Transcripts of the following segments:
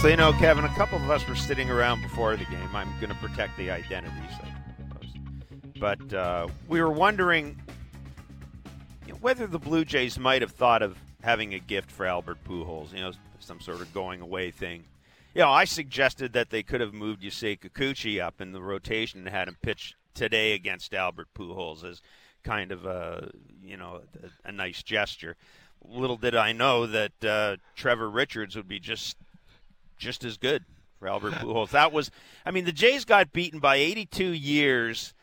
So, you know, Kevin, a couple of us were sitting around before the game. I'm going to protect the identities, I suppose. But uh, we were wondering you know, whether the Blue Jays might have thought of having a gift for Albert Pujols, you know, some sort of going away thing. You know, I suggested that they could have moved Yusei Kikuchi up in the rotation and had him pitch today against Albert Pujols as kind of a, you know, a, a nice gesture. Little did I know that uh, Trevor Richards would be just just as good for Albert Pujols. That was, I mean, the Jays got beaten by 82 years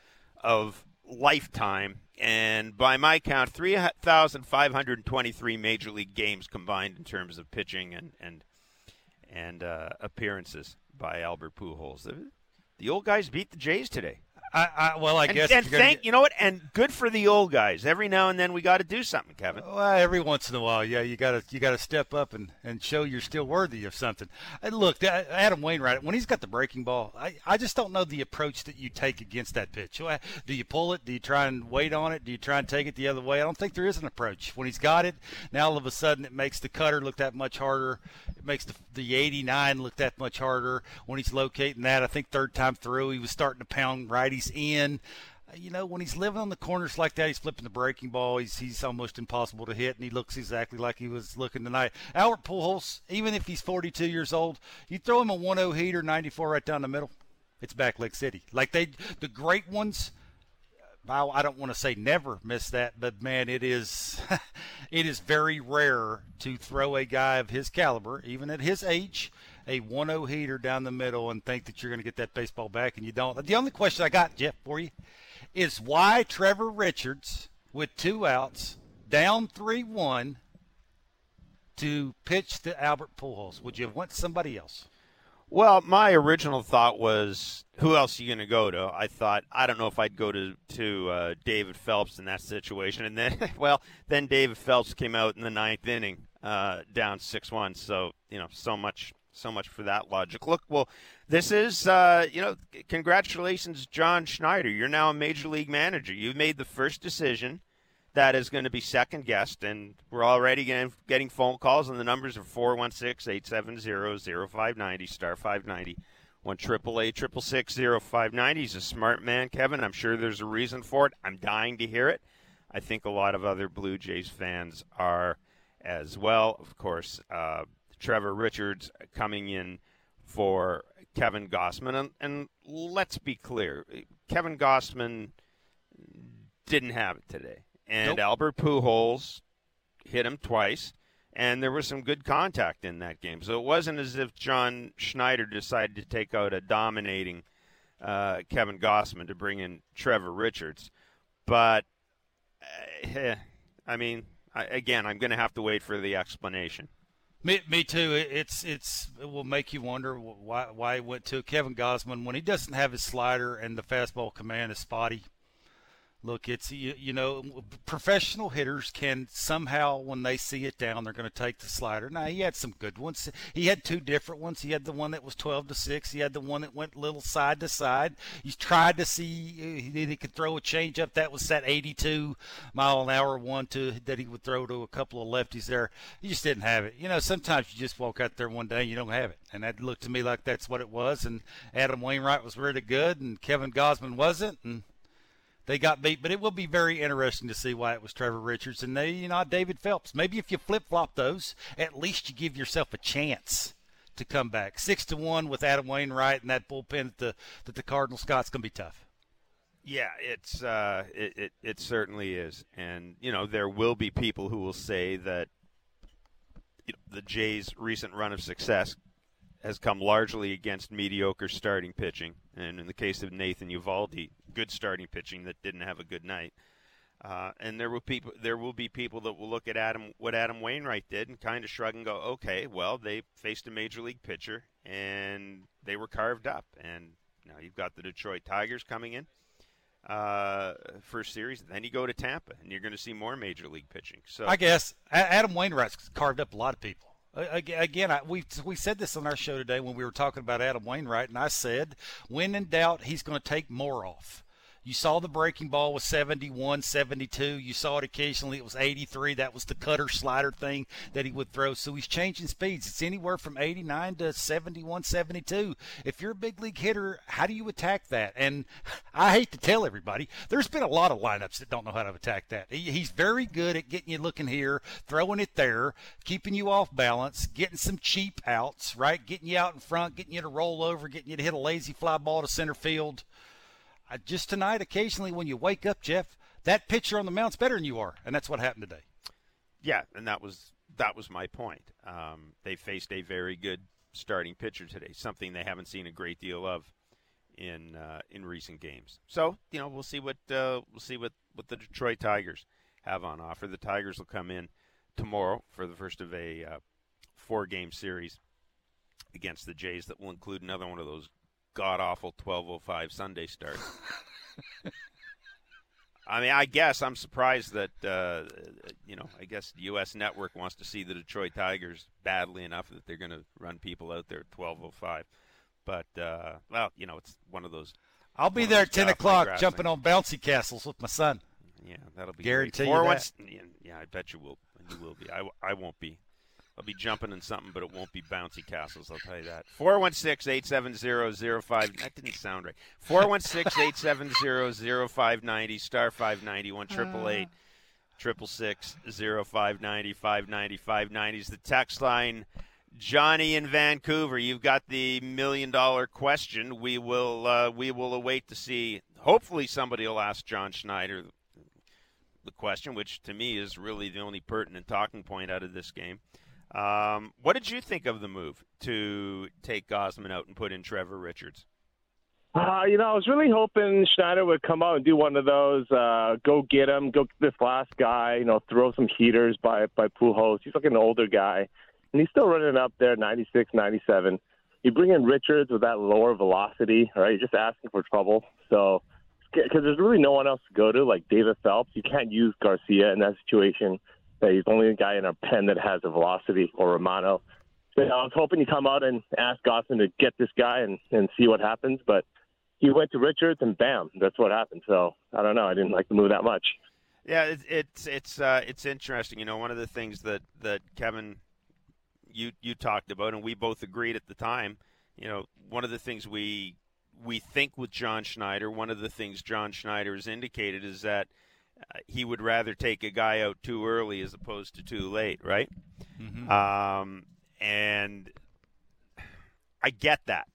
of lifetime, and by my count, 3,523 major league games combined in terms of pitching and and and uh, appearances by Albert Pujols. The, the old guys beat the Jays today. I, I, well, I and, guess. And thank get... you know what? And good for the old guys. Every now and then we got to do something, Kevin. Well, every once in a while, yeah, you got to you got to step up and, and show you're still worthy of something. And look, uh, Adam Wainwright, when he's got the breaking ball, I, I just don't know the approach that you take against that pitch. Do you pull it? Do you try and wait on it? Do you try and take it the other way? I don't think there is an approach. When he's got it, now all of a sudden it makes the cutter look that much harder. It makes the the 89 look that much harder when he's locating that. I think third time through he was starting to pound righties in uh, you know, when he's living on the corners like that, he's flipping the breaking ball. He's he's almost impossible to hit, and he looks exactly like he was looking tonight. Albert Pujols, even if he's 42 years old, you throw him a 1-0 heater, 94 right down the middle. It's back Lake City. Like they, the great ones. I don't want to say never miss that, but man, it is, it is very rare to throw a guy of his caliber, even at his age, a 1-0 heater down the middle and think that you're going to get that baseball back, and you don't. The only question I got, Jeff, for you is why Trevor Richards, with two outs, down 3 1, to pitch to Albert Pujols? Would you have went somebody else? Well, my original thought was, who else are you going to go to? I thought, I don't know if I'd go to to uh, David Phelps in that situation, and then, well, then David Phelps came out in the ninth inning, uh, down six one. So you know, so much, so much for that logic. Look, well, this is, uh, you know, congratulations, John Schneider. You're now a major league manager. You've made the first decision that is going to be second guessed, and we're already getting, phone calls, and the numbers are 416 870 0590, star 590. One triple eight triple six zero five ninety. He's a smart man, Kevin. I'm sure there's a reason for it. I'm dying to hear it. I think a lot of other Blue Jays fans are as well. Of course, uh, Trevor Richards coming in for Kevin Gausman. And, and let's be clear Kevin Gausman didn't have it today. And nope. Albert Pujols hit him twice. And there was some good contact in that game. So it wasn't as if John Schneider decided to take out a dominating uh, Kevin Gausman to bring in Trevor Richards. But, uh, I mean, I, again, I'm going to have to wait for the explanation. Me, me too. It's it's it will make you wonder why why he went to Kevin Gausman when he doesn't have his slider and the fastball command is spotty. Look, it's you, you know professional hitters can somehow when they see it down they're going to take the slider. Now he had some good ones. He had two different ones. He had the one that was 12 to six. He had the one that went little side to side. He tried to see uh, he could throw a changeup that was that 82 mile an hour one to that he would throw to a couple of lefties there. He just didn't have it. You know sometimes you just walk out there one day and you don't have it, and that looked to me like that's what it was. And Adam Wainwright was really good, and Kevin Gausman wasn't, and they got beat. But it will be very interesting to see why it was Trevor Richards and they, you know, David Phelps. Maybe if you flip flop those, at least you give yourself a chance to come back. Six to one with Adam Wainwright and that bullpen that the that the Cardinals got's gonna be tough. Yeah, it's uh, it, it it certainly is, and you know there will be people who will say that you know, the Jays' recent run of success has come largely against mediocre starting pitching, and in the case of Nathan Eovaldi, good starting pitching that didn't have a good night. Uh, and there will people, there will be people that will look at Adam, what Adam Wainwright did, and kind of shrug and go, "Okay, well, they faced a major league pitcher, and they were carved up." And now you've got the Detroit Tigers coming in uh, first series. Then you go to Tampa, and you're going to see more major league pitching. So I guess Adam Wainwright's carved up a lot of people. Again, I, we we said this on our show today when we were talking about Adam Wainwright, and I said, when in doubt, he's going to take more off. You saw the breaking ball was 71, 72. You saw it occasionally. It was 83. That was the cutter slider thing that he would throw. So he's changing speeds. It's anywhere from 89 to 71, 72. If you're a big league hitter, how do you attack that? And I hate to tell everybody, there's been a lot of lineups that don't know how to attack that. He, he's very good at getting you looking here, throwing it there, keeping you off balance, getting some cheap outs, right? Getting you out in front, getting you to roll over, getting you to hit a lazy fly ball to center field just tonight, occasionally when you wake up, Jeff, that pitcher on the mount's better than you are, and that's what happened today. Yeah, and that was that was my point. Um, they faced a very good starting pitcher today, something they haven't seen a great deal of in uh, in recent games. So you know we'll see what uh, we'll see what, what the Detroit Tigers have on offer. The Tigers will come in tomorrow for the first of a uh, four game series against the Jays that will include another one of those god awful 12:05 Sunday start. I mean, I guess I'm surprised that uh, you know. I guess the U.S. Network wants to see the Detroit Tigers badly enough that they're going to run people out there at 12:05. But uh, well, you know, it's one of those. I'll be there at 10 o'clock, jumping on bouncy castles with my son. Yeah, that'll be guarantee great. you that. Yeah, I bet you will. You will be. I, I won't be. I'll be jumping in something, but it won't be bouncy castles. I'll tell you that. 416-870-05. That didn't sound right. 416-870-0590, star 590, 1 888 590 590 is the text line. Johnny in Vancouver, you've got the million dollar question. We will uh, we will await to see. Hopefully, somebody will ask John Schneider the question, which to me is really the only pertinent talking point out of this game. Um, what did you think of the move to take Gausman out and put in Trevor Richards? Uh, you know, I was really hoping Schneider would come out and do one of those, uh, go get him, go get this last guy, you know, throw some heaters by by Pujols. He's like an older guy, and he's still running up there, 96, 97. You bring in Richards with that lower velocity, right? You're just asking for trouble. So, because there's really no one else to go to, like David Phelps. You can't use Garcia in that situation he's the only guy in our pen that has a velocity or Romano. I was hoping he'd come out and ask Gausman to get this guy and, and see what happens, but he went to Richards and bam, that's what happened. So I don't know. I didn't like the move that much. Yeah, it, it's it's uh, it's interesting. You know, one of the things that that Kevin you you talked about, and we both agreed at the time. You know, one of the things we we think with John Schneider, one of the things John Schneider has indicated is that he would rather take a guy out too early as opposed to too late, right? Mm-hmm. Um, and I get that.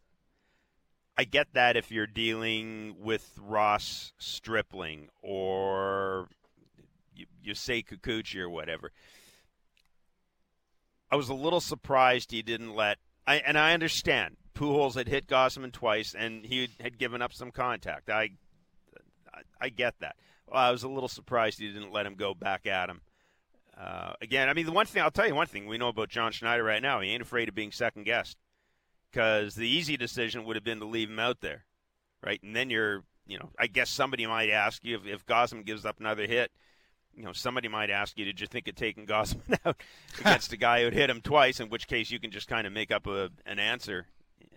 I get that if you're dealing with Ross Stripling or you, you say Kikuchi or whatever. I was a little surprised he didn't let. I, and I understand Pujols had hit Gausman twice, and he had given up some contact. I, I, I get that. Well, I was a little surprised he didn't let him go back at him. Uh, again, I mean, the one thing I'll tell you one thing we know about John Schneider right now, he ain't afraid of being second guessed. Because the easy decision would have been to leave him out there, right? And then you're, you know, I guess somebody might ask you if, if Gausman gives up another hit, you know, somebody might ask you, did you think of taking Gausman out against a guy who'd hit him twice? In which case, you can just kind of make up a, an answer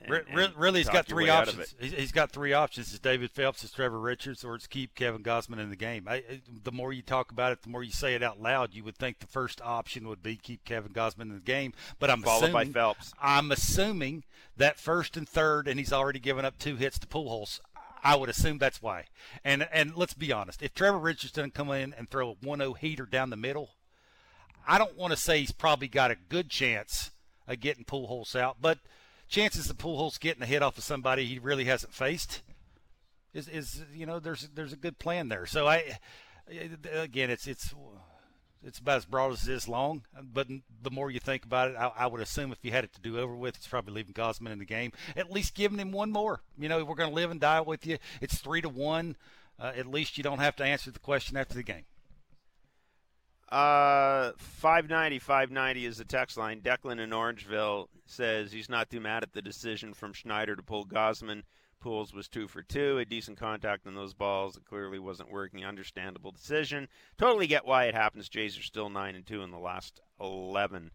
and, and really, he's got three options. He's got three options: it's David Phelps, it's Trevor Richards, or it's keep Kevin Gausman in the game. I, the more you talk about it, the more you say it out loud. You would think the first option would be keep Kevin Gausman in the game, but I'm followed assuming, by Phelps. I'm assuming that first and third, and he's already given up two hits to Pujols. I would assume that's why. And and let's be honest, if Trevor Richards doesn't come in and throw a 1-0 heater down the middle, I don't want to say he's probably got a good chance of getting Pujols out, but – chances of Pujols getting a hit off of somebody he really hasn't faced is, is you know there's there's a good plan there. So I again it's it's it's about as broad as this long. But the more you think about it, I, I, would assume if you had it to do over with, it's probably leaving Gausman in the game. At least giving him one more. You know, we're going to live and die with you. It's three to one. Uh, at least you don't have to answer the question after the game. Uh, 590, 590 is the text line. Declan in Orangeville says he's not too mad at the decision from Schneider to pull Gausman. Pujols was two for two, a decent contact on those balls. It clearly wasn't working. Understandable decision. Totally get why it happens. Jays are still nine and two in the last eleven.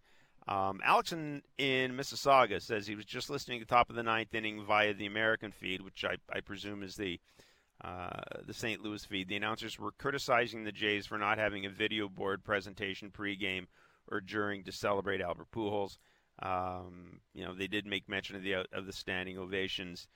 Um, Alex in, in Mississauga says he was just listening to the top of the ninth inning via the American feed, which I, I presume is the uh, the St. Louis feed. The announcers were criticizing the Jays for not having a video board presentation pregame or during to celebrate Albert Pujols. Um, you know, they did make mention of the of the standing ovations,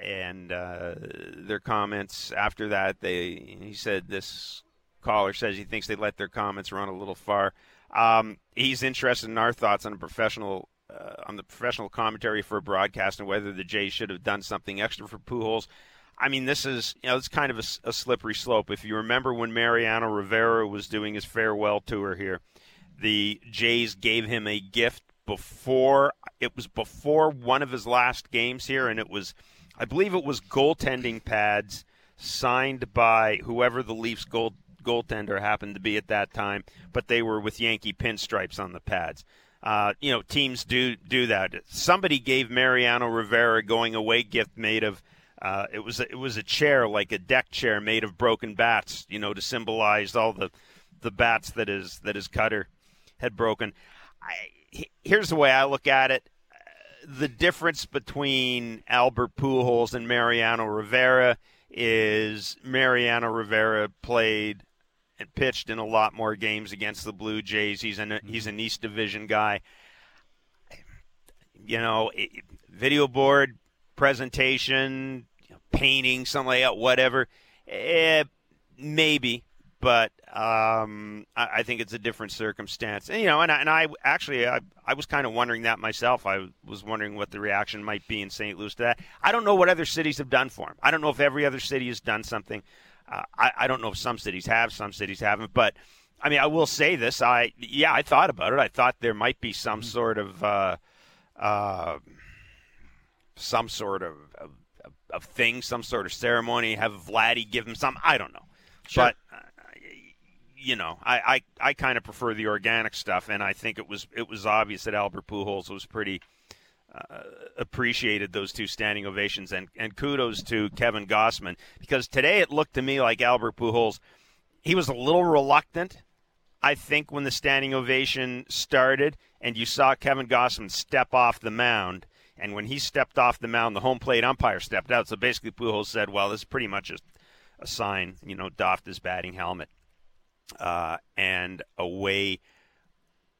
and uh, their comments after that. They he said this caller says he thinks they let their comments run a little far. Um, he's interested in our thoughts on professional uh, on the professional commentary for a broadcast and whether the Jays should have done something extra for Pujols. I mean, this is you know it's kind of a, a, slippery slope. If you remember when Mariano Rivera was doing his farewell tour here, the Jays gave him a gift before it was before one of his last games here, and it was, I believe, it was goaltending pads signed by whoever the Leafs goal goaltender happened to be at that time, but they were with Yankee pinstripes on the pads. Uh, you know, teams do do that. Somebody gave Mariano Rivera a going away gift made of uh, it was a, it was a chair like a deck chair made of broken bats, you know, to symbolize all the the bats that his that his cutter had broken. I, here's the way I look at it: the difference between Albert Pujols and Mariano Rivera is Mariano Rivera played and pitched in a lot more games against the Blue Jays. He's an he's an East Division guy. You know, video board presentation, painting, something like that, whatever. Eh, maybe, but um, I, I, think it's a different circumstance. And, you know, and I, and I actually I, I was kind of wondering that myself. I was wondering what the reaction might be in St. Louis to that. I don't know what other cities have done for him. I don't know if every other city has done something. Uh, I, I don't know if some cities have, some cities haven't, but. I mean, I will say this. I yeah, I thought about it. I thought there might be some mm-hmm. sort of uh, uh, some sort of, of, of thing, some sort of ceremony, have Vladdy give him some. I don't know, sure. but uh, you know, I I, I kind of prefer the organic stuff, and I think it was it was obvious that Albert Pujols was pretty. Uh, appreciated those two standing ovations and, and kudos to Kevin Gausman because today it looked to me like Albert Pujols he was a little reluctant I think when the standing ovation started and you saw Kevin Gausman step off the mound and when he stepped off the mound, the home plate umpire stepped out. So basically, Pujols said, "Well, this is pretty much a, a sign." You know, doffed his batting helmet, uh, and away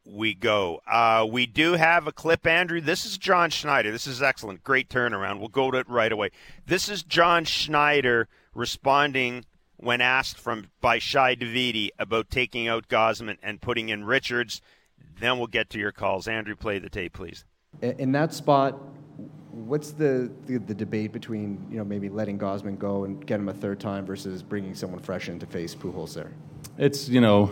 we go. Uh, we do have a clip, Andrew. This is John Schneider. This is excellent. Great turnaround. We'll go to it right away. This is John Schneider responding when asked from by Shi Davidi about taking out Gausman and putting in Richards. Then we'll get to your calls. Andrew, play the tape, please. In that spot, what's the, the, the, debate between you know maybe letting Gausman go and get him a third time versus bringing someone fresh in to face Pujols there? It's you know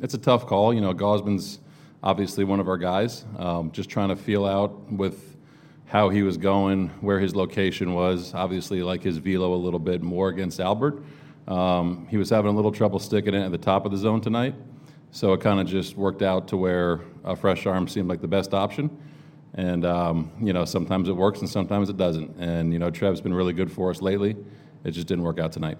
it's a tough call. You know Gausman's obviously one of our guys. Um, just trying to feel out with how he was going, where his location was. Obviously, like his velo a little bit more against Albert. Um, he was having a little trouble sticking it at the top of the zone tonight, so it kind of just worked out to where a fresh arm seemed like the best option. And, um, you know, sometimes it works and sometimes it doesn't. And, you know, Trev's been really good for us lately. It just didn't work out tonight.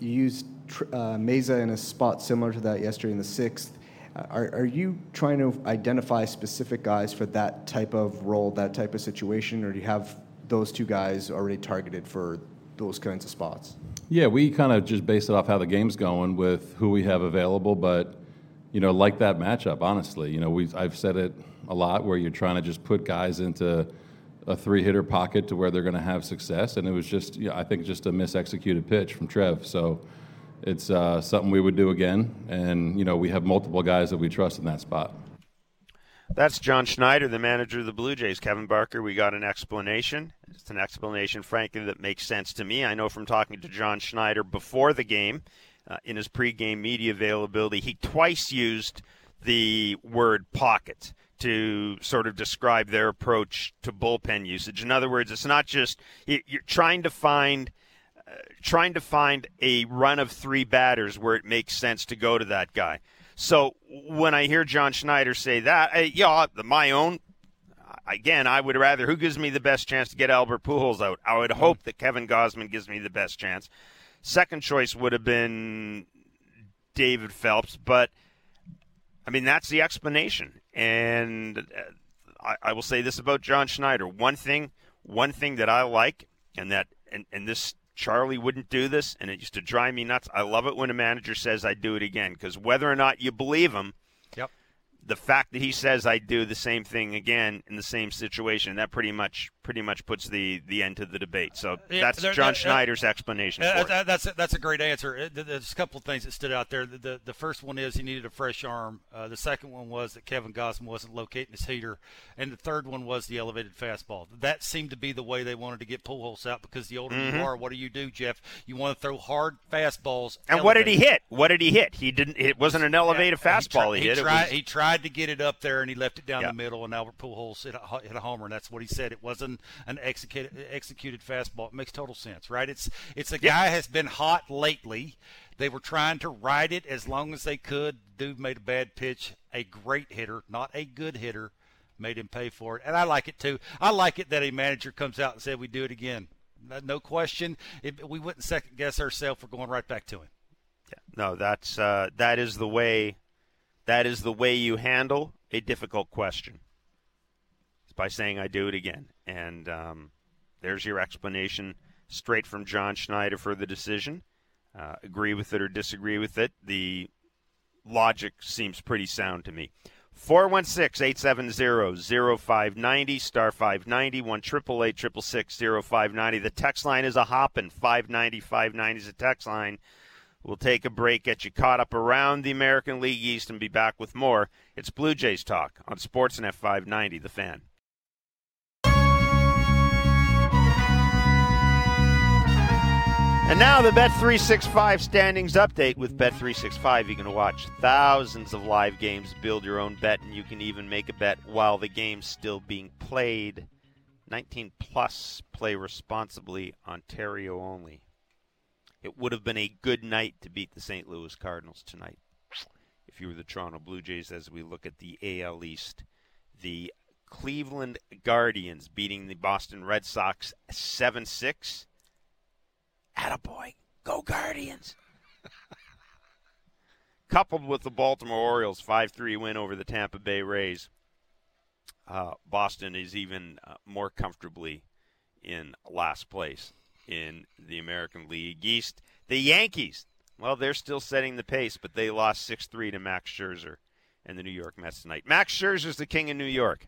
You used uh, Mayza in a spot similar to that yesterday in the sixth. Uh, are, are you trying to identify specific guys for that type of role, that type of situation, or do you have those two guys already targeted for those kinds of spots? Yeah, we kind of just base it off how the game's going with who we have available, but you know, like that matchup. Honestly, you know, we I've said it a lot where you're trying to just put guys into a three hitter pocket to where they're going to have success. And it was just, you know, I think, just a misexecuted pitch from Trev. So it's uh, something we would do again. And, you know, we have multiple guys that we trust in that spot. That's John Schneider, the manager of the Blue Jays. Kevin Barker, we got an explanation. It's an explanation, frankly, that makes sense to me. I know from talking to John Schneider before the game, uh, in his pregame media availability, he twice used the word pocket to sort of describe their approach to bullpen usage. In other words, it's not just you're trying to find uh, trying to find a run of three batters where it makes sense to go to that guy. So when I hear John Schneider say that, yeah, my own again, I would rather who gives me the best chance to get Albert Pujols out. I would hope that Kevin Gausman gives me the best chance. Second choice would have been David Phelps, but I mean that's the explanation. And uh, I, I will say this about John Schneider: one thing, one thing that I like, and that, and, and this Charlie wouldn't do this, and it used to drive me nuts. I love it when a manager says I do it again because whether or not you believe him, Yep. The fact that he says I do the same thing again in the same situation, that pretty much pretty much puts the the end to the debate. So Yeah, that's there- John there- Schneider's explanation for that- that's a, that's a great answer. There's a couple of things that stood out there. The, the, the first one is he needed a fresh arm. Uh, the second one was that Kevin Gausman wasn't locating his heater, and the third one was the elevated fastball. That seemed to be the way they wanted to get Pujols out because the older Mm-hmm. you are, what do you do, Jeff? You want to throw hard fastballs. And what did he hit? What did he hit? He didn't. It wasn't an elevated Yeah, fastball. He, He, hit. he It tried. He tried to get it up there, and he left it down Yeah. the middle. And Albert Pujols hit a, hit a homer, and that's what he said. It wasn't an executed executed fastball. It makes total sense, right? It's it's a guy has been hot lately. They were trying to ride it as long as they could. Dude made a bad pitch. A great hitter, not a good hitter, made him pay for it. And I like it too. I like it that a manager comes out and said we do it again. No- No question. It, we wouldn't second guess ourselves. We're going right back to him. Yeah. No, that's uh, that is the way. That is the way you handle a difficult question. It's by saying I do it again, and um, there's your explanation straight from John Schneider for the decision. Uh, agree with it or disagree with it. The logic seems pretty sound to me. 416-870-0590, star 590, 1 590 The text line is a hoppin', 590, 590 is a text line. We'll take a break, get you caught up around the American League East, and be back with more. It's Blue Jays Talk on Sportsnet 590, The Fan. And now the Bet365 standings update. With Bet365, you can watch thousands of live games, build your own bet, and you can even make a bet while the game's still being played. 19 plus, play responsibly, Ontario only. It would have been a good night to beat the St. Louis Cardinals tonight. If you were the Toronto Blue Jays, as we look at the AL East, the Cleveland Guardians beating the Boston Red Sox 7 6. Attaboy. Go Guardians. Coupled with the Baltimore Orioles 5 3 win over the Tampa Bay Rays, uh, Boston is even uh, more comfortably in last place in the American League East. The Yankees, well, they're still setting the pace, but they lost 6 3 to Max Scherzer and the New York Mets tonight. Max Scherzer's the king of New York.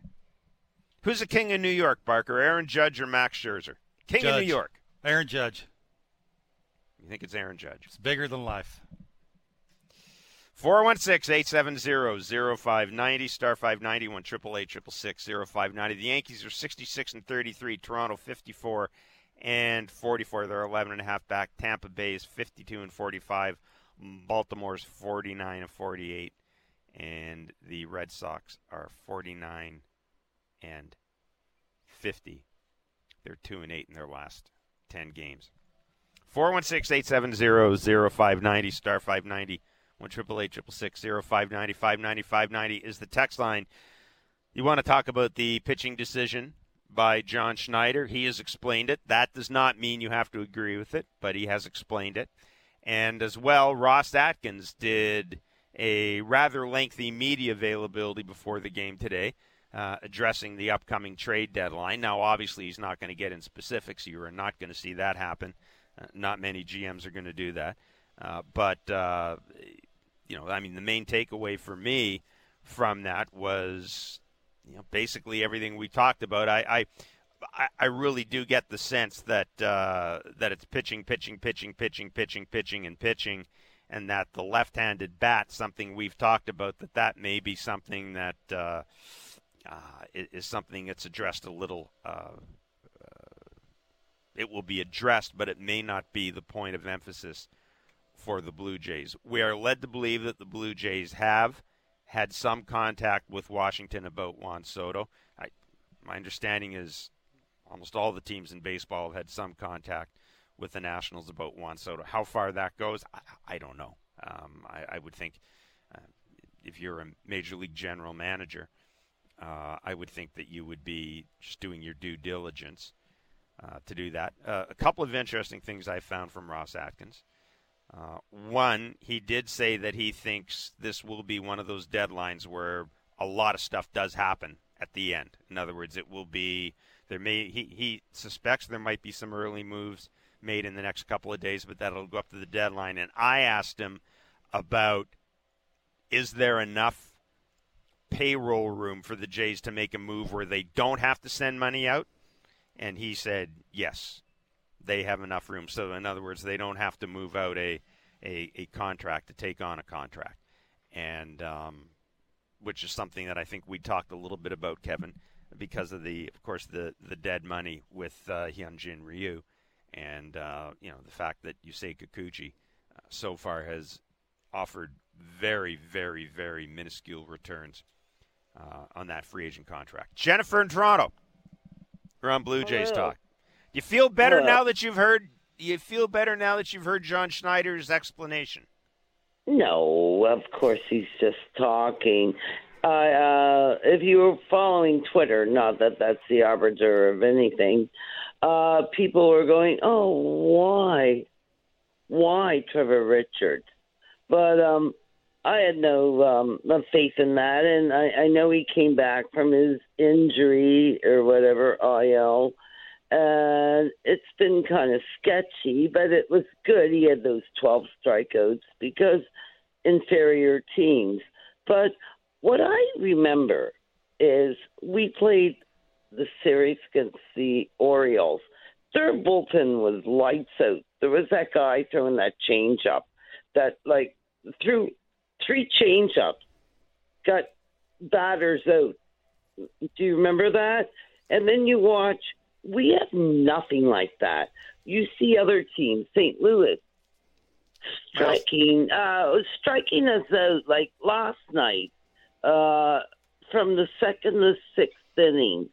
Who's the king of New York, Barker? Aaron Judge or Max Scherzer? King of New York. Aaron Judge. You think it's Aaron Judge? It's bigger than life. 416-870-0590, star 590, 1 590 The Yankees are 66 and 33, Toronto 54 and 44. They're 11 and a half back. Tampa Bay is 52 and 45. Baltimore's 49 and 48. And the Red Sox are 49 and 50. They're 2 and 8 in their last 10 games. 416-870-0590, star 590, 1 590 590 590 is the text line. You want to talk about the pitching decision by John Schneider. He has explained it. That does not mean you have to agree with it, but he has explained it. And as well, Ross Atkins did a rather lengthy media availability before the game today, uh, addressing the upcoming trade deadline. Now, obviously, he's not going to get in specifics. You are not going to see that happen. Uh, not many GMs are going to do that. Uh, but, uh, you know, I mean, the main takeaway for me from that was, you know, basically everything we talked about. I, I, I- really do get the sense that uh, that it's pitching, pitching, pitching, pitching, pitching, pitching, and pitching, and that the left-handed bat, something we've talked about, that that may be something that uh, uh, is, something that's addressed a little. Uh, it will be addressed, but it may not be the point of emphasis for the Blue Jays. We are led to believe that the Blue Jays have had some contact with Washington about Juan Soto. I, my understanding is almost all the teams in baseball have had some contact with the Nationals about Juan Soto. How far that goes, I, I don't know. Um, I, I would think uh, if you're a major league general manager, uh, I would think that you would be just doing your due diligence uh, to do that. Uh, a couple of interesting things I found from Ross Atkins. Uh, one, he did say that he thinks this will be one of those deadlines where a lot of stuff does happen at the end. In other words, it will be there may he, he suspects there might be some early moves, made in the next couple of days, but that'll go up to the deadline. And I asked him about is there enough payroll room for the Jays to make a move where they don't have to send money out? And he said yes, they have enough room. So in other words, they don't have to move out a a, a contract to take on a contract, and um, which is something that I think we talked a little bit about, Kevin, because of the, of course, the the dead money with uh, Hyunjin Ryu, and uh, you know the fact that Yusei Kikuchi uh, so far has offered very, very, very minuscule returns uh, on that free agent contract. Jennifer in Toronto, we're on Blue Jays Hello. talk. You feel better now that you've heard. You feel better now that you've heard John Schneider's explanation. No, of course he's just talking. Uh, uh, if you were following Twitter, not that that's the arbiter of anything, uh, people were going, "Oh, why, why Trevor Richards?" But um, I had no um, faith in that, and I, I know he came back from his injury or whatever IL, and it's been kind of sketchy, but it was good. He had those twelve strikeouts because inferior teams. But what I remember is we played the series against the Orioles. Their bullpen was lights out. There was that guy throwing that change up that like threw three change ups, got batters out. Do you remember that? And then you watch. We have nothing like that. You see other teams, St. Louis, striking, uh, striking out like last night, uh, from the second to sixth inning,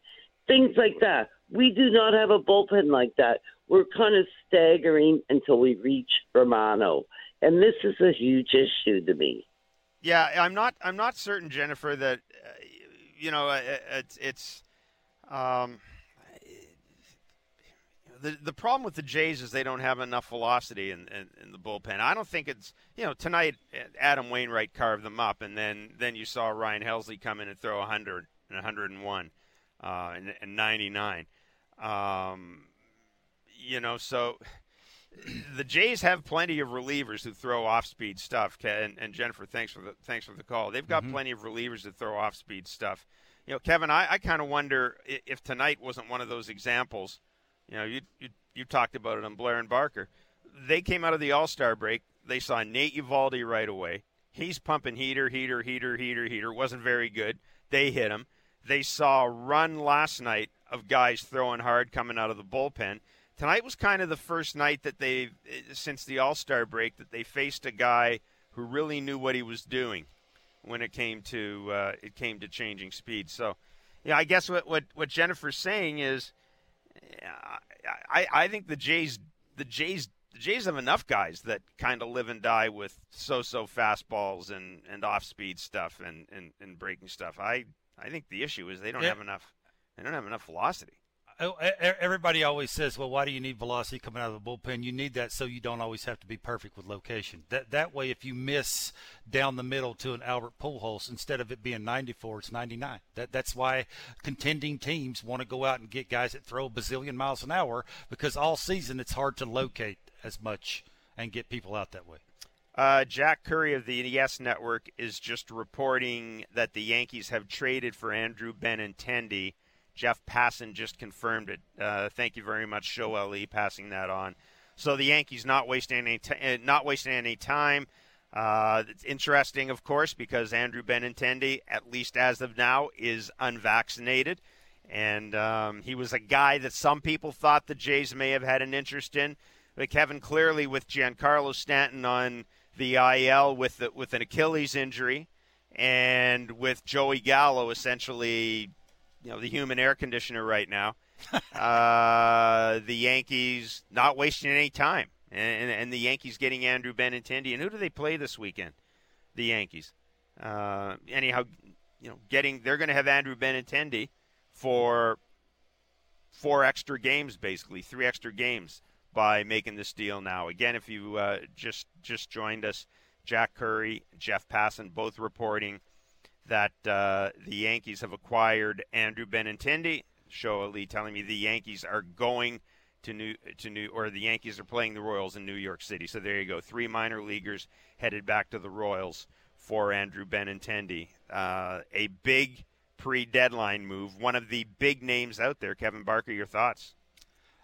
things like that. We do not have a bullpen like that. We're kind of staggering until we reach Romano, and this is a huge issue to me. Yeah, I'm not. I'm not certain, Jennifer, that uh, you know uh, it's it's. Um, the the problem with the Jays is they don't have enough velocity in, in, in the bullpen. I don't think it's you know tonight Adam Wainwright carved them up, and then then you saw Ryan Helsley come in and throw 100 and 101 uh, and, and 99. Um, you know, so the Jays have plenty of relievers who throw off-speed stuff. And, and Jennifer, thanks for the thanks for the call. They've got plenty of relievers that throw off-speed stuff. You know, Kevin, I, I kind of wonder if tonight wasn't one of those examples. You know, you, you you talked about it on Blair and Barker. They came out of the All Star break. They saw Nate Eovaldi right away. He's pumping heater, heater, heater, heater, heater. Wasn't very good. They hit him. They saw a run last night of guys throwing hard coming out of the bullpen. Tonight was kind of the first night that they, since the All Star break, that they faced a guy who really knew what he was doing when it came to uh, it came to changing speed. So, yeah, I guess what what, what Jennifer's saying is, I, I think the Jays the Jays the Jays have enough guys that kind of live and die with so-so fastballs and, and off-speed stuff and, and, and breaking stuff. I I think the issue is they don't Yeah. have enough they don't have enough velocity. Oh, Everybody always says, "Well, why do you need velocity coming out of the bullpen?" You need that so you don't always have to be perfect with location. That that way, if you miss down the middle to an Albert Pujols, instead of it being 94, it's 99. That that's why contending teams want to go out and get guys that throw a bazillion miles an hour because all season it's hard to locate as much and get people out that way. Uh, Jack Curry of the YES Network is just reporting that the Yankees have traded for Andrew Benintendi. Jeff Passan just confirmed it. Uh, thank you very much, Show Ali, passing that on. So the Yankees not wasting any t- uh, not wasting any time. Uh, it's interesting, of course, because Andrew Benintendi, at least as of now, is unvaccinated, and um, he was a guy that some people thought the Jays may have had an interest in. But Kevin, clearly with Giancarlo Stanton on the IL with the, with an Achilles injury, and with Joey Gallo essentially, you know, the human air conditioner right now. uh, the Yankees not wasting any time, and, and the Yankees getting Andrew Benintendi. And who do they play this weekend? The Yankees. Uh, anyhow, you know, getting they're going to have Andrew Benintendi for four extra games, basically three extra games by making this deal now. Again, if you uh, just just joined us, Jack Curry, Jeff Passan, both reporting that uh, the Yankees have acquired Andrew Benintendi. Show Ali telling me the Yankees are going to New to New or the Yankees are playing the Royals in New York City. So there you go, three minor leaguers headed back to the Royals for Andrew Benintendi. Uh, a big pre-deadline move, one of the big names out there. Kevin Barker, your thoughts?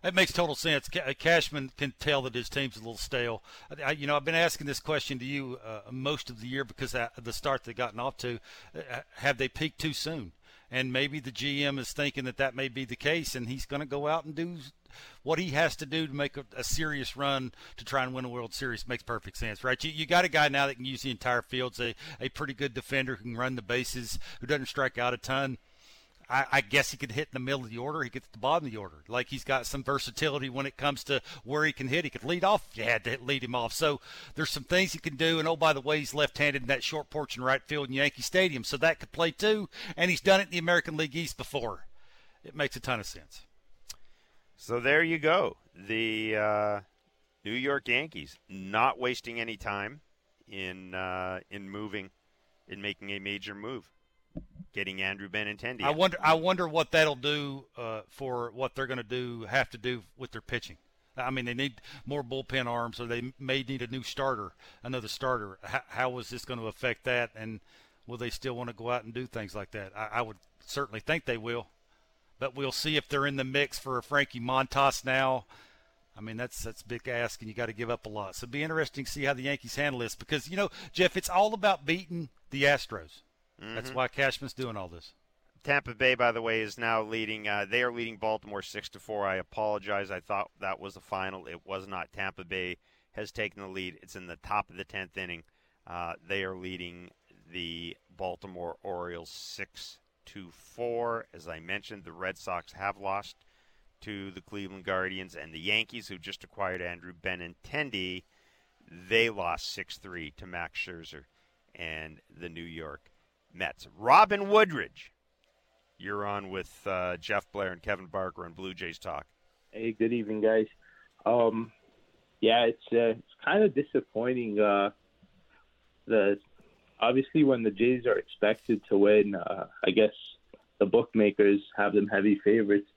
That makes total sense. Uh, Cashman can tell that his team's a little stale. I, you know, I've been asking this question to you uh, most of the year because of the start they've gotten off to. Uh, have they peaked too soon? And maybe the GM is thinking that that may be the case, and he's going to go out and do what he has to do to make a, a, serious run to try and win a World Series. Makes perfect sense, right? You, you got a guy now that can use the entire field, a, a pretty good defender who can run the bases, who doesn't strike out a ton. I, I, guess he could hit in the middle of the order. He gets the bottom of the order. Like he's got some versatility when it comes to where he can hit. He could lead off. You had to lead him off. So there's some things he can do. And oh, by the way, he's left-handed in that short porch in right field in Yankee Stadium, so that could play too. And he's done it in the American League East before. It makes a ton of sense. So there you go. The uh, New York Yankees not wasting any time in uh, in moving, in making a major move, getting Andrew Benintendi. I wonder. I wonder what that'll do uh, for what they're going to do. Have to do with their pitching. I mean, they need more bullpen arms, or they may need a new starter, another starter. How, how is this going to affect that? And will they still want to go out and do things like that? I, I would certainly think they will but we'll see if they're in the mix for a Frankie Montas now. I mean, that's that's big ask, and you got to give up a lot. So it'll be interesting to see how the Yankees handle this because you know, Jeff, it's all about beating the Astros. Mm-hmm. That's why Cashman's doing all this. Tampa Bay, by the way, is now leading. Uh, they are leading Baltimore six to four. I apologize. I thought that was the final. It was not. Tampa Bay has taken the lead. It's in the top of the tenth inning. Uh, they are leading the Baltimore Orioles six to four. As I mentioned, the Red Sox have lost to the Cleveland Guardians, and the Yankees, who just acquired Andrew Benintendi, they lost six three to Max Scherzer and the New York Mets. Robin Woodridge, you're on with uh, Jeff Blair and Kevin Barker on Blue Jays Talk. Hey, good evening, guys. Um, yeah, it's uh, it's kind of disappointing. Uh, the obviously when the Jays are expected to win, uh, I guess the bookmakers have them heavy favorites.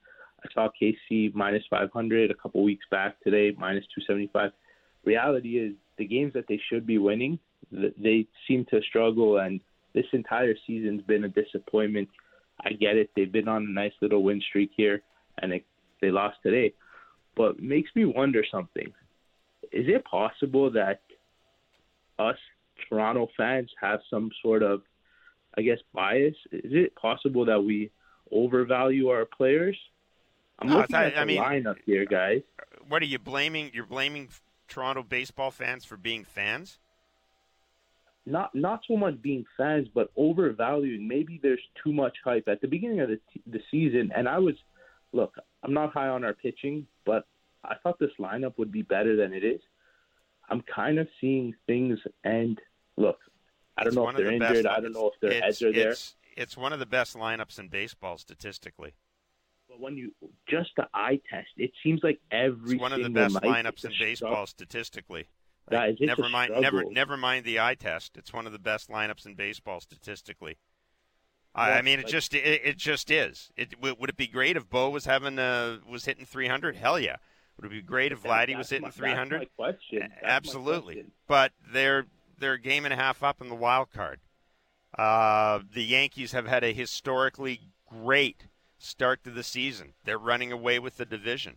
I saw KC minus 500 a couple weeks back today, minus 275. Reality is the games that they should be winning, they seem to struggle, and this entire season's been a disappointment. I get it; they've been on a nice little win streak here, and it, they lost today. But it makes me wonder something: Is it possible that us Toronto fans have some sort of, I guess, bias? Is it possible that we overvalue our players? I'm no, looking at the I mean, lineup here, guys. What are you blaming? You're blaming Toronto baseball fans for being fans? Not not so much being fans, but overvaluing. Maybe there's too much hype at the beginning of the the season, and I was, look, I'm not high on our pitching, but I thought this lineup would be better than it is. I'm kind of seeing things end. Look, I don't it's know if they're the injured. I don't know if their heads are there. It's, it's one of the best lineups in baseball statistically. But when you just the eye test, it seems like every it's one of the best lineups in baseball statistically. Guys, never mind, never, never mind the eye test. It's one of the best lineups in baseball statistically. I, I mean, it just it, it just is. It would it be great if Bo was having uh was hitting 300? Hell yeah. Would it be great if Vladdy was hitting 300? question. Absolutely. But they're they're a game and a half up in the wild card. Uh, the Yankees have had a historically great start to the season. They're running away with the division.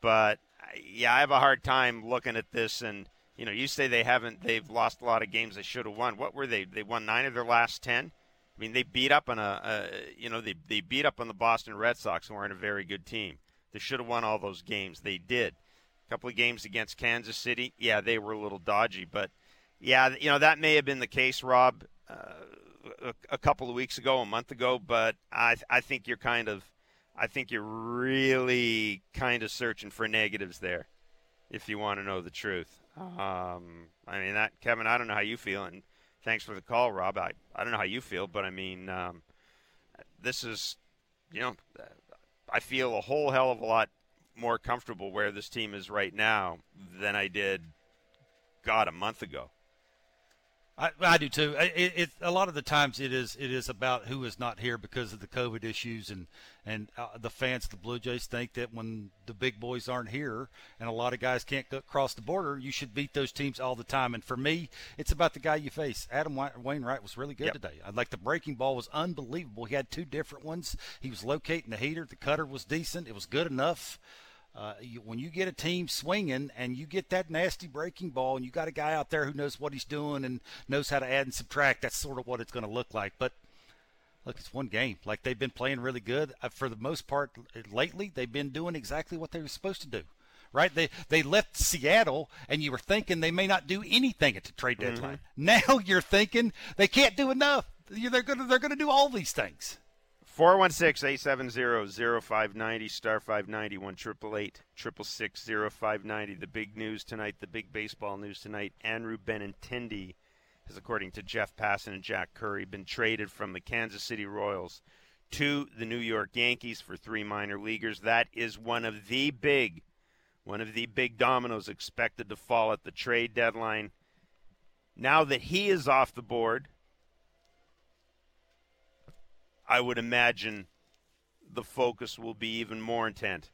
But yeah, I have a hard time looking at this and you know, you say they haven't they've lost a lot of games they should have won. What were they? They won 9 of their last 10. I mean, they beat up on a, a you know, they they beat up on the Boston Red Sox who aren't a very good team. They should have won all those games. They did. A couple of games against Kansas City, yeah, they were a little dodgy, but yeah, you know that may have been the case, Rob, uh, a, a, couple of weeks ago, a month ago. But I, I think you're kind of, I think you're really kind of searching for negatives there, if you want to know the truth. Um, I mean that, Kevin. I don't know how you feel, and thanks for the call, Rob. I, I don't know how you feel, but I mean, um, this is, you know, I feel a whole hell of a lot more comfortable where this team is right now than I did, God, a month ago. I, I do too. It, it, a lot of the times it is it is about who is not here because of the COVID issues, and and uh, the fans, of the Blue Jays think that when the big boys aren't here and a lot of guys can't go across the border, you should beat those teams all the time. And for me, it's about the guy you face. Adam Wainwright was really good yep. today. I like the breaking ball was unbelievable. He had two different ones. He was locating the heater. The cutter was decent. It was good enough. Uh, you, when you get a team swinging and you get that nasty breaking ball and you got a guy out there who knows what he's doing and knows how to add and subtract, that's sort of what it's going to look like. But look, it's one game. Like they've been playing really good uh, for the most part lately. They've been doing exactly what they were supposed to do. Right? They they left Seattle, and you were thinking they may not do anything at the trade deadline. Mm-hmm. Now you're thinking they can't do enough. They're gonna they're going to do all these things. 416 870 0590 star 590 1 888 0590. The big news tonight, the big baseball news tonight. Andrew Benintendi has, according to Jeff Passan and Jack Curry, been traded from the Kansas City Royals to the New York Yankees for three minor leaguers. That is one of the big, one of the big dominoes expected to fall at the trade deadline. Now that he is off the board, I would imagine the focus will be even more intent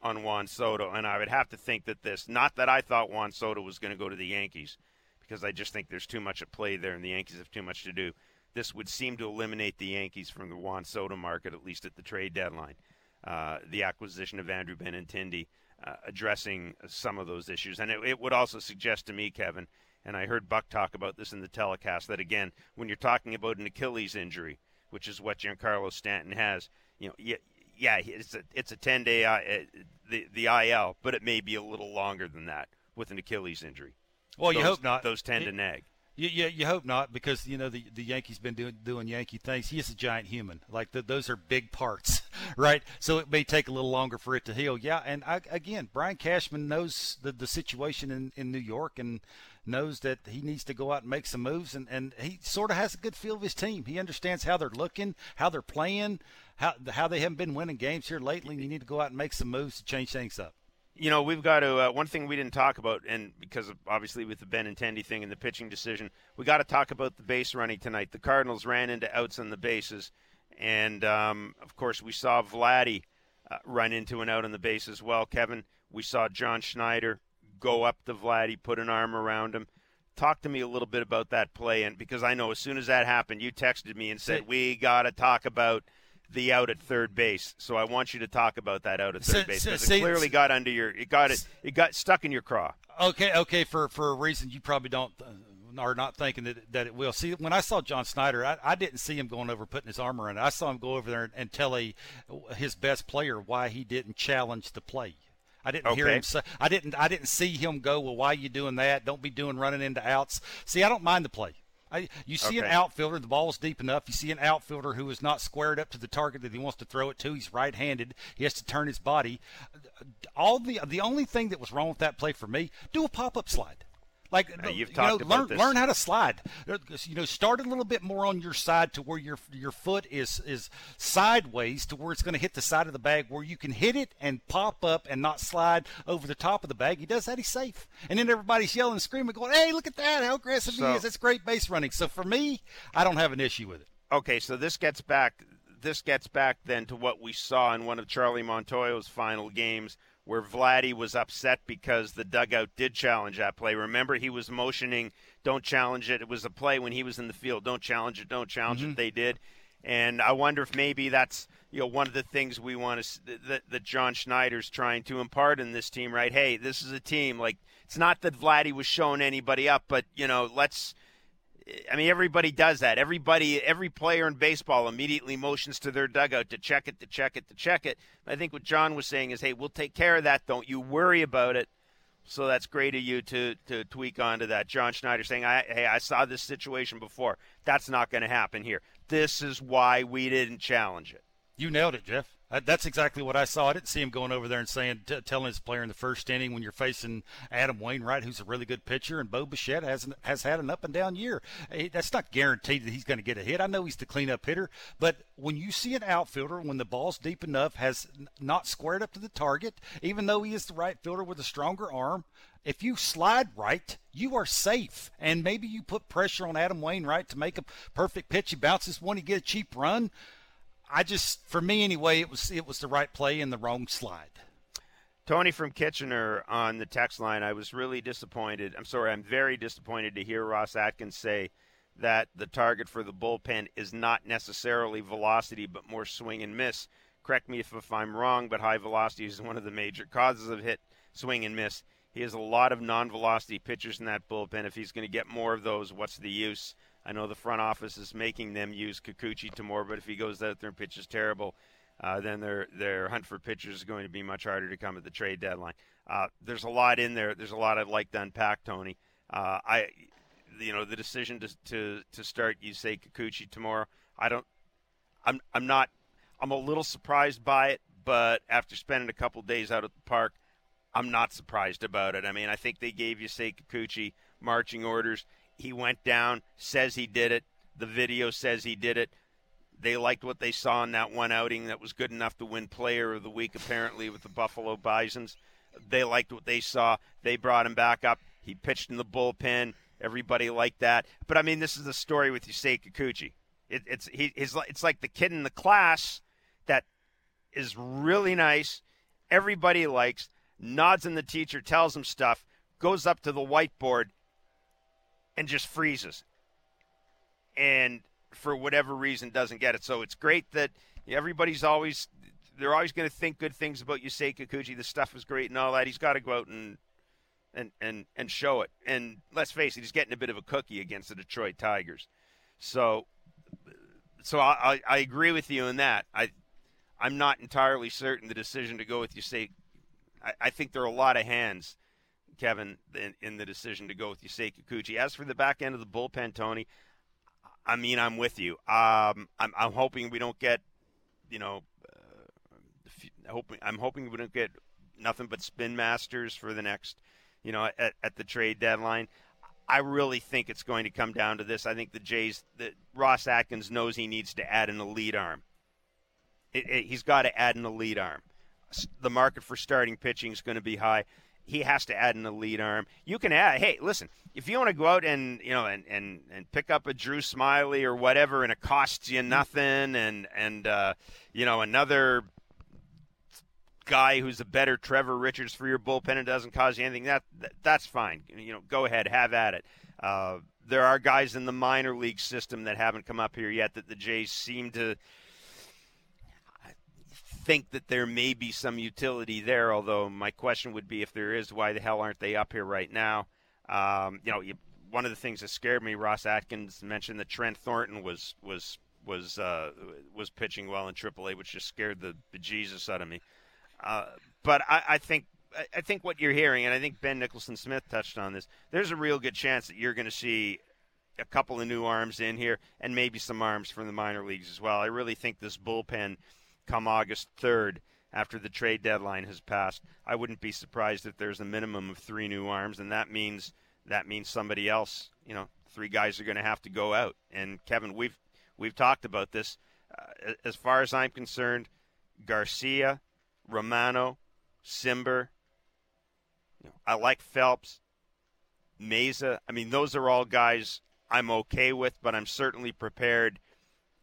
on Juan Soto. And I would have to think that this, not that I thought Juan Soto was going to go to the Yankees, because I just think there's too much at play there and the Yankees have too much to do. This would seem to eliminate the Yankees from the Juan Soto market, at least at the trade deadline. Uh, the acquisition of Andrew Benintendi uh, addressing some of those issues. And it, it would also suggest to me, Kevin, and I heard Buck talk about this in the telecast, that again, when you're talking about an Achilles injury – which is what Giancarlo Stanton has. You know, yeah, yeah, it's a it's a ten day uh, the the IL, but it may be a little longer than that with an Achilles injury. Well, those, you hope not. Those tend to nag. You, you, you hope not because you know the the Yankees been doing doing Yankee things. He is a giant human. Like the, those are big parts, right? So it may take a little longer for it to heal. Yeah, and I, again, Brian Cashman knows the the situation in in New York and knows that he needs to go out and make some moves, and, and he sort of has a good feel of his team. He understands how they're looking, how they're playing, how how they haven't been winning games here lately. And you need to go out and make some moves to change things up. You know, we've got to. Uh, one thing we didn't talk about, and because of, obviously with the Ben Benintendi thing and the pitching decision, we got to talk about the base running tonight. The Cardinals ran into outs on the bases, and um, of course we saw Vladdy uh, run into an out on the base as well. Kevin, we saw John Schneider go up to Vlad. He put an arm around him. Talk to me a little bit about that play, and because I know as soon as that happened, you texted me and said we got to talk about the out at third base. So I want you to talk about that out at third so, base because so, it clearly got under your, it got it, it got stuck in your craw. Okay, okay, for for a reason you probably don't uh, are not thinking that that it will. See, when I saw John Schneider, I, I didn't see him going over putting his arm around it. I saw him go over there and, and tell a his best player why he didn't challenge the play. I didn't okay. hear him say. I didn't. I didn't see him go. Well, why are you doing that? Don't be doing running into outs. See, I don't mind the play. I, you see okay. an outfielder, the ball's deep enough. You see an outfielder who is not squared up to the target that he wants to throw it to. He's right-handed. He has to turn his body. All the the only thing that was wrong with that play for me, do a pop-up slide. Like uh, you've you talked know, about learn this. learn how to slide. You know, start a little bit more on your side to where your your foot is is sideways to where it's going to hit the side of the bag where you can hit it and pop up and not slide over the top of the bag. He does that, he's safe. And then everybody's yelling and screaming, going, "Hey, look at that! How aggressive so, he is! That's great base running." So for me, I don't have an issue with it. Okay, so this gets back. This gets back then to what we saw in one of Charlie Montoyo's final games where Vladdy was upset because the dugout did challenge that play. Remember, he was motioning, "Don't challenge it." It was a play when he was in the field. Don't challenge it. Don't challenge mm-hmm. it. They did, and I wonder if maybe that's you know one of the things we want to that, that John Schneider's trying to impart in this team. Right? Hey, this is a team. Like it's not that Vladdy was showing anybody up, but you know, let's I mean, everybody does that. Everybody, every player in baseball immediately motions to their dugout to check it, to check it, to check it. I think what John was saying is, hey, we'll take care of that. Don't you worry about it. So that's great of you to to tweak onto that. John Schneider saying, I, hey, I saw this situation before. That's not going to happen here. This is why we didn't challenge it. You nailed it, Jeff. Uh, that's exactly what I saw. I didn't see him going over there and saying, t- telling his player in the first inning when you're facing Adam Wainwright, who's a really good pitcher, and Bo Bichette has has had an up and down year. Eh, that's not guaranteed that he's going to get a hit. I know he's the cleanup hitter, but when you see an outfielder when the ball's deep enough has not squared up to the target, even though he is the right fielder with a stronger arm, If you slide right, you are safe. And maybe you put pressure on Adam Wainwright to make a perfect pitch. He bounces one, he get a cheap run. I just, for me anyway, it was it was the right play in the wrong slide. Tony from Kitchener on the text line. I was really disappointed. I'm sorry, I'm very disappointed to hear Ross Atkins say that the target for the bullpen is not necessarily velocity, but more swing and miss. Correct me if, if I'm wrong, but high velocity is one of the major causes of hit, swing, and miss. He has a lot of non velocity pitchers in that bullpen. If he's going to get more of those, what's the use? I know the front office is making them use Kikuchi tomorrow, but if he goes out there and pitches terrible, uh, then their their hunt for pitchers is going to be much harder to come at the trade deadline. Uh, there's a lot in there. There's a lot I'd like to unpack, Tony. Uh, I, you know, the decision to to to start Yusei Kikuchi tomorrow. I don't. I'm I'm not. I'm a little surprised by it, but after spending a couple days out at the park, I'm not surprised about it. I mean, I think they gave Yusei Kikuchi marching orders. He went down, says he did it. The video says he did it. They liked what they saw in that one outing that was good enough to win Player of the Week, apparently, with the Buffalo Bisons. They liked what they saw. They brought him back up. He pitched in the bullpen. Everybody liked that. But I mean, this is the story with Yusei Kikuchi. It, it's he, he's, it's like the kid in the class that is really nice. Everybody likes. Nods and the teacher tells him stuff. Goes up to the whiteboard and just freezes. And for whatever reason doesn't get it. So it's great that everybody's always they're always going to think good things about Yusei Kikuchi. The stuff is great and all that. He's got to go out and and and and show it. And let's face it, he's getting a bit of a cookie against the Detroit Tigers. So so I, I, I agree with you in that. I I'm not entirely certain the decision to go with Yusei. I, I think there are a lot of hands, Kevin, in, in the decision to go with Yusei Kikuchi. As for the back end of the bullpen, Tony, I mean, I'm with you. Um, I'm, I'm hoping we don't get, you know, uh, hoping I'm hoping we don't get nothing but spin masters for the next, you know, at, at the trade deadline. I really think it's going to come down to this. I think the Jays, the, Ross Atkins knows he needs to add an elite arm. It, it, he's got to add an elite arm. The market for starting pitching is going to be high he has to add an elite arm. You can add. Hey, listen, if you want to go out and you know and, and, and pick up a Drew Smyly or whatever, and it costs you nothing, and and uh, you know another guy who's a better Trevor Richards for your bullpen and doesn't cause you anything, that, that that's fine. You know, go ahead, have at it. Uh, there are guys in the minor league system that haven't come up here yet that the Jays seem to think that there may be some utility there. Although my question would be, if there is, why the hell aren't they up here right now? Um, you know, you, one of the things that scared me, Ross Atkins mentioned that Trent Thornton was was was uh, was pitching well in AAA, which just scared the bejesus out of me. Uh, but I, I think I think what you're hearing, and I think Ben Nicholson Smith touched on this. There's a real good chance that you're going to see a couple of new arms in here, and maybe some arms from the minor leagues as well. I really think this bullpen come August 3rd after the trade deadline has passed. I wouldn't be surprised if there's a minimum of three new arms, and that means that means somebody else. You know, three guys are going to have to go out. And Kevin, we've we've talked about this. Uh, as far as I'm concerned, Garcia, Romano, know, I like Phelps, Mayza. I mean, those are all guys I'm okay with, but I'm certainly prepared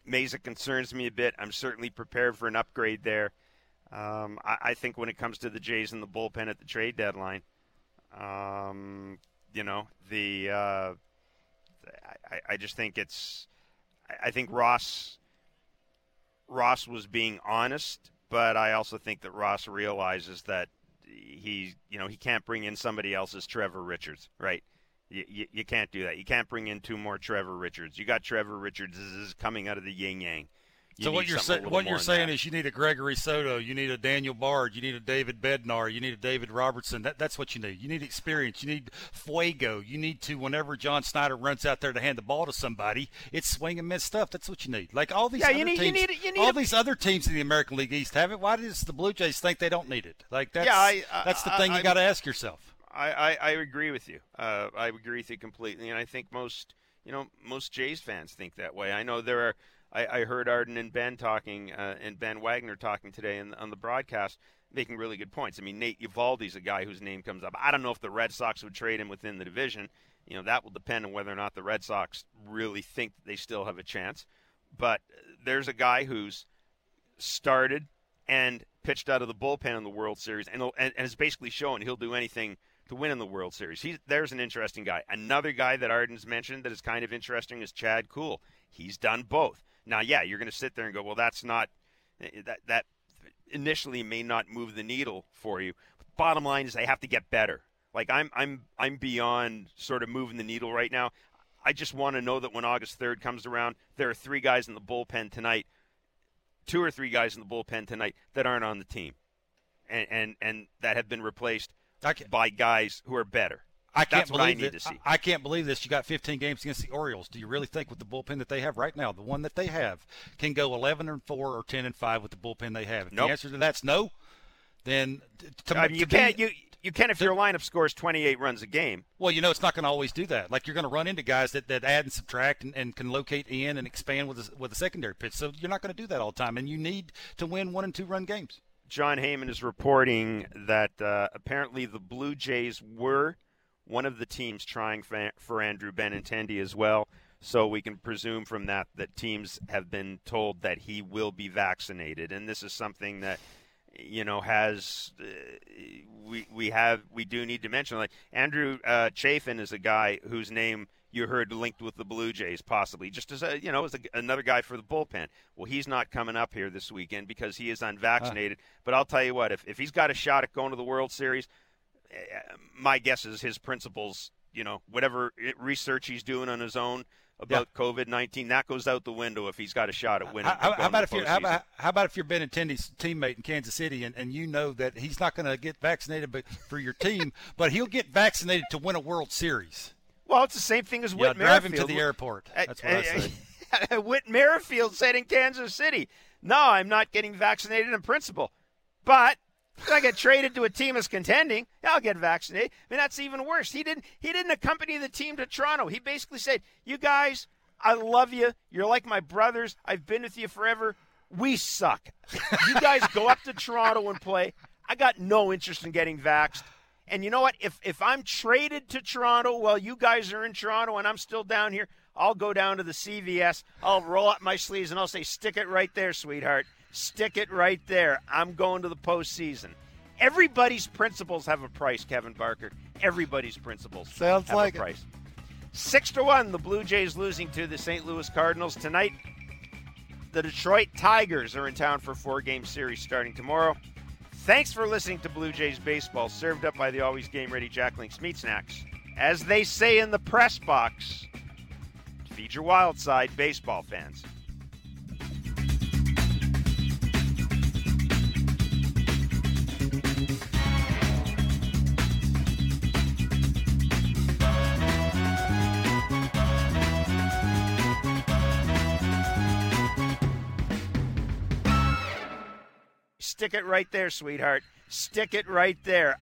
Mayza concerns me a bit. I'm certainly prepared for an upgrade there. Um, I, I, think when it comes to the Jays and the bullpen at the trade deadline, um, you know, the uh, I, I, just think it's I think Ross Ross was being honest, but I also think that Ross realizes that he you know he can't bring in somebody else's Trevor Richards, right? You, you, you, can't do that. You can't bring in two more Trevor Richards. You got Trevor Richards is coming out of the yin yang. So what you're saying, what you're saying is you need a Gregory Soto, you need a Daniel Bard, you need a David Bednar, you need a David Robertson. That, that's what you need. You need experience. You need fuego. You need to whenever John Schneider runs out there to hand the ball to somebody, it's swing and miss stuff. That's what you need. Like all these yeah, other need, teams, you need, you need all a, these other teams in the American League East have it. Why does the Blue Jays think they don't need it? Like that's yeah, I, I, that's the thing I, you got to ask yourself. I, I, I agree with you. Uh, I agree with you completely, and I think most you know most Jays fans think that way. I know there are. I, I heard Arden and Ben talking, uh, and Ben Wagner talking today in, on the broadcast. making really good points. I mean, Nate Eovaldi's a guy whose name comes up. I don't know if the Red Sox would trade him within the division. You know, that will depend on whether or not the Red Sox really think they still have a chance. But there's a guy who's started and pitched out of the bullpen in the World Series and, and, and has basically shown he'll do anything to win in the World Series. He's, there's an interesting guy. Another guy that Arden's mentioned that is kind of interesting is Chad Kuhl. He's done both. Now, yeah, you're going to sit there and go, well, that's not eh, that that initially may not move the needle for you. Bottom line is they have to get better. Like I'm I'm I'm beyond sort of moving the needle right now. I just want to know that when August 3rd comes around, there are three guys in the bullpen tonight, two or three guys in the bullpen tonight that aren't on the team, and and, and that have been replaced by guys who are better. I can't That's believe what I need that- to see. I, can't believe this. You got 15 games against the Orioles. Do you really think with the bullpen that they have right now, the one that they have, can go 11 and four or 10 and five with the bullpen they have? If Nope. the answer to that's no, then to, I mean, to you can't you you can if your lineup scores 28 runs a game. Well, you know, it's not going to always do that. Like you're going to run into guys that, that add and subtract and, and can locate in and expand with a, with a secondary pitch. So you're not going to do that all the time, and you need to win one and two run games. Jon Heyman is reporting that uh, apparently the Blue Jays were one of the teams trying for, Andrew Benintendi as well. So we can presume from that that teams have been told that he will be vaccinated, and this is something that you know has uh, we we have we do need to mention like Andrew uh, Chafin is a guy whose name you heard linked with the Blue Jays possibly just as a you know as a, another guy for the bullpen. Well, he's not coming up here this weekend because he is unvaccinated. But I'll tell you what, if if he's got a shot at going to the World Series, uh, my guess is his principles, you know, whatever research he's doing on his own about COVID nineteen, that goes out the window if he's got a shot at winning. How, how about if you're how about, how about if you're Benintendi's teammate in Kansas City and, and you know that he's not going to get vaccinated but for your team, but he'll get vaccinated to win a World Series. Well, it's the same thing as Yeah, Whit drive him to the airport. That's what I say. Whit Merrifield said in Kansas City, "No, I'm not getting vaccinated in principle, but if I get traded to a team that's contending, I'll get vaccinated." I mean, that's even worse. He didn't. He didn't accompany the team to Toronto. He basically said, "You guys, I love you. You're like my brothers. I've been with you forever. We suck. You guys go up to Toronto and play. I got no interest in getting vaxxed." And you know what? If if I'm traded to Toronto while you guys are in Toronto and I'm still down here, I'll go down to the CVS. I'll roll up my sleeves and I'll say, "Stick it right there, sweetheart. Stick it right there. I'm going to the postseason." Everybody's principles have a price, Kevin Barker. Everybody's principles Sounds have like a it. price. Six to one, the Blue Jays losing to the St. Louis Cardinals tonight. The Detroit Tigers are in town for a four-game series starting tomorrow. Thanks for listening to Blue Jays baseball, served up by the always game-ready Jack Link's Meat Snacks. As they say in the press box, feed your wild side, baseball fans. Stick it right there, sweetheart. Stick it right there.